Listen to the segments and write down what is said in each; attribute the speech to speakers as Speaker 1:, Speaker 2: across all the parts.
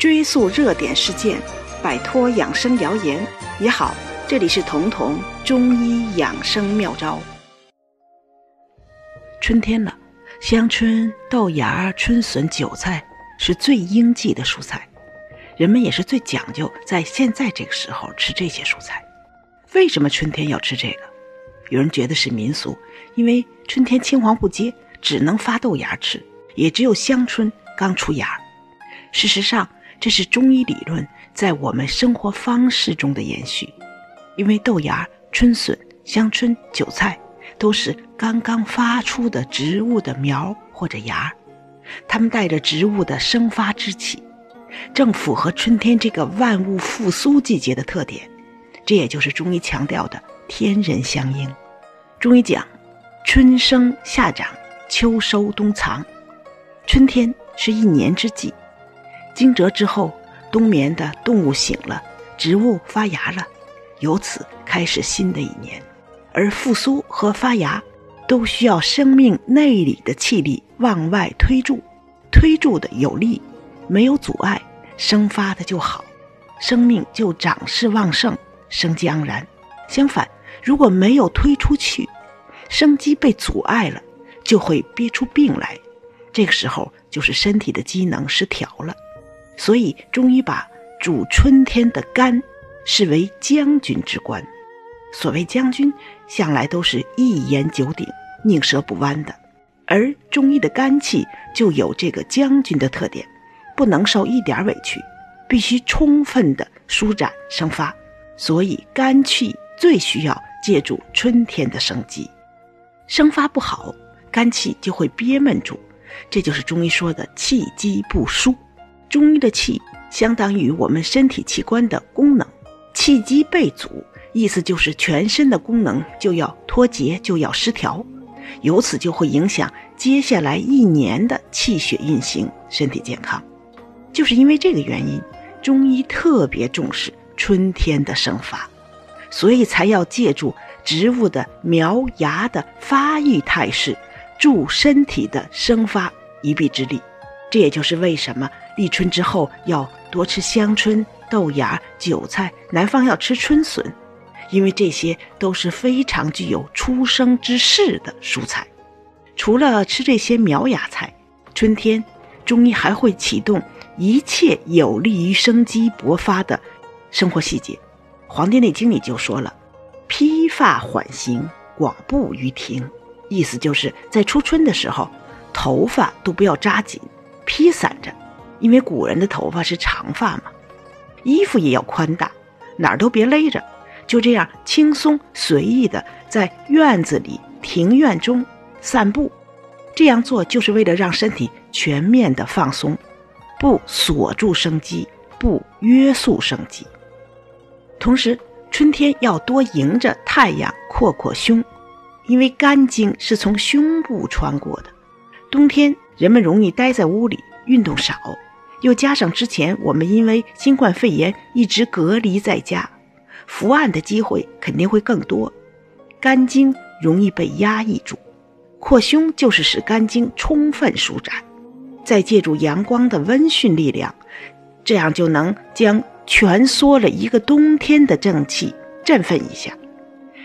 Speaker 1: 追溯热点事件，摆脱养生谣言。你好，这里是彤彤中医养生妙招。春天了，香椿、豆芽、春笋、韭菜是最应季的蔬菜，人们也是最讲究在现在这个时候吃这些蔬菜。为什么春天要吃这个？有人觉得是民俗，因为春天青黄不接，只能发豆芽吃，也只有香椿刚出芽。事实上，这是中医理论在我们生活方式中的延续，因为豆芽、春笋、香椿、韭菜都是刚刚发出的植物的苗或者芽，它们带着植物的生发之气，正符合春天这个万物复苏季节的特点。这也就是中医强调的天人相应。中医讲，春生夏长，秋收冬藏，春天是一年之计。惊蛰之后，冬眠的动物醒了，植物发芽了，由此开始新的一年。而复苏和发芽，都需要生命内里的气力往外推注，推注的有力，没有阻碍，生发的就好，生命就长势旺盛，生机盎然。相反，如果没有推出去，生机被阻碍了，就会憋出病来，这个时候就是身体的机能失调了。所以，中医把主春天的肝视为将军之官。所谓将军，向来都是一言九鼎、宁折不弯的。而中医的肝气就有这个将军的特点，不能受一点委屈，必须充分的舒展生发。所以，肝气最需要借助春天的生机。生发不好，肝气就会憋闷住，这就是中医说的气机不舒。中医的气相当于我们身体器官的功能，气机被阻，意思就是全身的功能就要脱节，就要失调，由此就会影响接下来一年的气血运行、身体健康。就是因为这个原因，中医特别重视春天的生发，所以才要借助植物的苗芽的发育态势，助身体的生发一臂之力。这也就是为什么立春之后要多吃香椿、豆芽、韭菜，南方要吃春笋，因为这些都是非常具有出生之势的蔬菜。除了吃这些苗芽菜，春天中医还会启动一切有利于生机勃发的生活细节。《黄帝内经》里就说了：“披发缓行，广步于庭。”意思就是在初春的时候，头发都不要扎紧。披散着，因为古人的头发是长发嘛，衣服也要宽大，哪儿都别勒着，就这样轻松随意的在院子里、庭院中散步。这样做就是为了让身体全面的放松，不锁住生机，不约束生机。同时，春天要多迎着太阳扩扩胸，因为肝经是从胸部穿过的。冬天。人们容易待在屋里，运动少，又加上之前我们因为新冠肺炎一直隔离在家，伏案的机会肯定会更多，肝经容易被压抑住。扩胸就是使肝经充分舒展，再借助阳光的温煦力量，这样就能将蜷缩了一个冬天的正气振奋一下。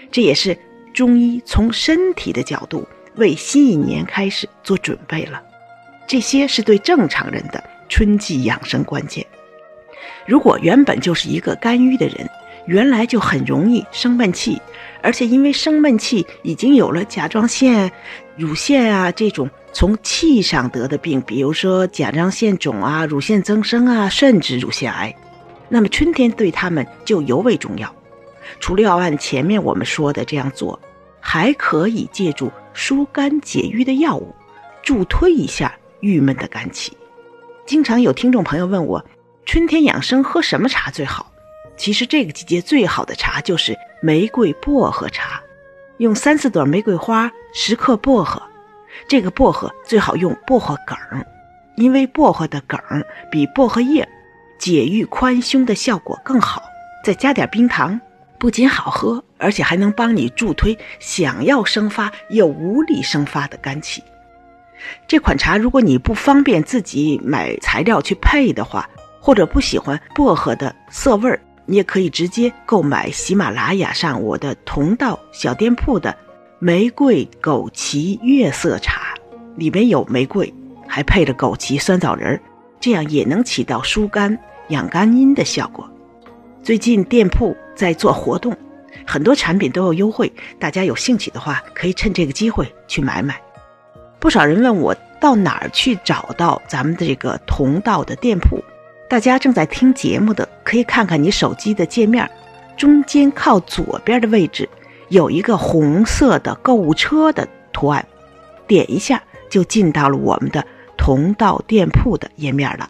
Speaker 1: 这也是中医从身体的角度为新一年开始做准备了。这些是对正常人的春季养生关键。如果原本就是一个肝郁的人，原来就很容易生闷气，而且因为生闷气已经有了甲状腺、乳腺啊这种从气上得的病，比如说甲状腺肿啊、乳腺增生啊，甚至乳腺癌，那么春天对他们就尤为重要。除了要按前面我们说的这样做，还可以借助疏肝解郁的药物，助推一下。郁闷的肝气，经常有听众朋友问我，春天养生喝什么茶最好？其实这个季节最好的茶就是玫瑰薄荷茶，用三四朵玫瑰花，十克薄荷，这个薄荷最好用薄荷梗，因为薄荷的梗比薄荷叶解郁宽胸的效果更好。再加点冰糖，不仅好喝，而且还能帮你助推想要生发又无力生发的肝气。这款茶，如果你不方便自己买材料去配的话，或者不喜欢薄荷的涩味儿，你也可以直接购买喜马拉雅上我的同道小店铺的玫瑰枸杞月色茶，里面有玫瑰，还配了枸杞酸枣仁儿，这样也能起到疏肝养肝阴的效果。最近店铺在做活动，很多产品都有优惠，大家有兴趣的话，可以趁这个机会去买买。不少人问我到哪儿去找到咱们的这个同道的店铺，大家正在听节目的可以看看你手机的界面，中间靠左边的位置有一个红色的购物车的图案，点一下就进到了我们的同道店铺的页面了。